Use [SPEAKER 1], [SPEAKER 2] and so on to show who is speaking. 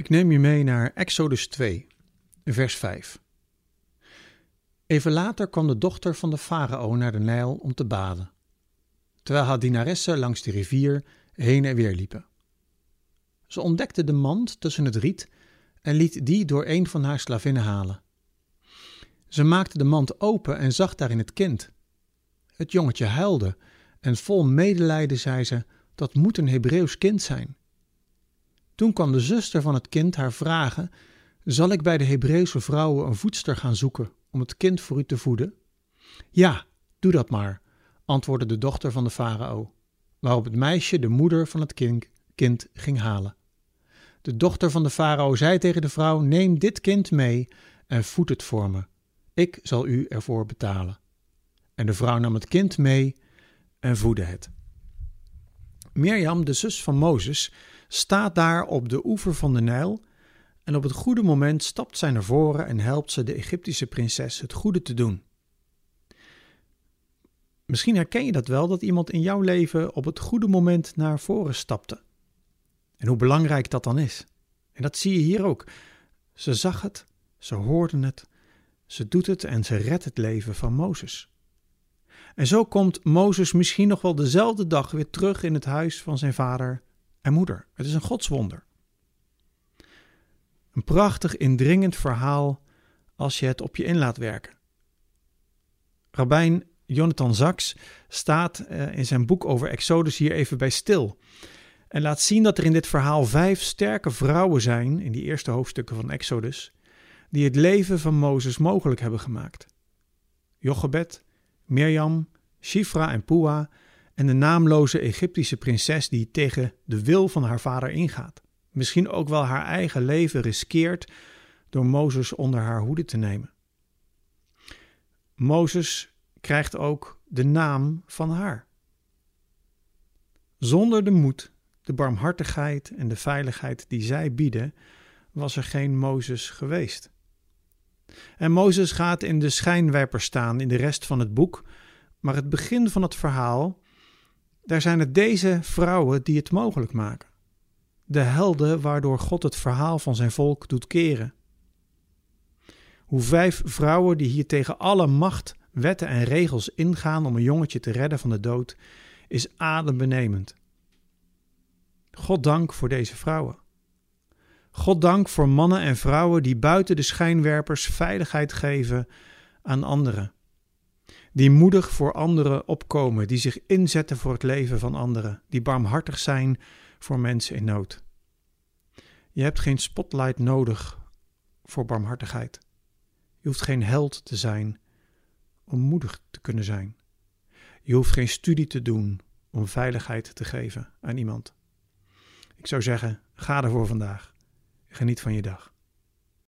[SPEAKER 1] Ik neem je mee naar Exodus 2, vers 5. Even later kwam de dochter van de farao naar de Nijl om te baden, terwijl haar dienaressen langs de rivier heen en weer liepen. Ze ontdekte de mand tussen het riet en liet die door een van haar slavinnen halen. Ze maakte de mand open en zag daarin het kind. Het jongetje huilde en vol medelijden zei ze: Dat moet een Hebreeuws kind zijn. Toen kwam de zuster van het kind haar vragen: Zal ik bij de Hebreeuwse vrouwen een voedster gaan zoeken om het kind voor u te voeden? Ja, doe dat maar, antwoordde de dochter van de farao, waarop het meisje de moeder van het kind, ging halen. De dochter van de farao zei tegen de vrouw: Neem dit kind mee en voed het voor me. Ik zal u ervoor betalen. En de vrouw nam het kind mee en voedde het. Mirjam, de zus van Mozes, staat daar op de oever van de Nijl en op het goede moment stapt zij naar voren en helpt ze de Egyptische prinses het goede te doen. Misschien herken je dat wel, dat iemand in jouw leven op het goede moment naar voren stapte. En hoe belangrijk dat dan is. En dat zie je hier ook. Ze zag het, ze hoorde het, ze doet het en ze redt het leven van Mozes. En zo komt Mozes misschien nog wel dezelfde dag weer terug in het huis van zijn vader en moeder. Het is een godswonder. Een prachtig indringend verhaal als je het op je in laat werken. Rabijn Jonathan Zaks staat eh, in zijn boek over Exodus hier even bij stil. En laat zien dat er in dit verhaal vijf sterke vrouwen zijn, in die eerste hoofdstukken van Exodus, die het leven van Mozes mogelijk hebben gemaakt. Jochebed, Mirjam, Shifra en Pua en de naamloze Egyptische prinses die tegen de wil van haar vader ingaat. Misschien ook wel haar eigen leven riskeert door Mozes onder haar hoede te nemen. Mozes krijgt ook de naam van haar. Zonder de moed, de barmhartigheid en de veiligheid die zij bieden, was er geen Mozes geweest. En Mozes gaat in de schijnwerper staan in de rest van het boek, maar het begin van het verhaal daar zijn het deze vrouwen die het mogelijk maken. De helden waardoor God het verhaal van zijn volk doet keren. Hoe vijf vrouwen die hier tegen alle macht, wetten en regels ingaan om een jongetje te redden van de dood, is adembenemend. God dank voor deze vrouwen. God dank voor mannen en vrouwen die buiten de schijnwerpers veiligheid geven aan anderen die moedig voor anderen opkomen, die zich inzetten voor het leven van anderen, die barmhartig zijn voor mensen in nood. Je hebt geen spotlight nodig voor barmhartigheid. Je hoeft geen held te zijn om moedig te kunnen zijn. Je hoeft geen studie te doen om veiligheid te geven aan iemand. Ik zou zeggen, ga ervoor vandaag. Geniet van je dag.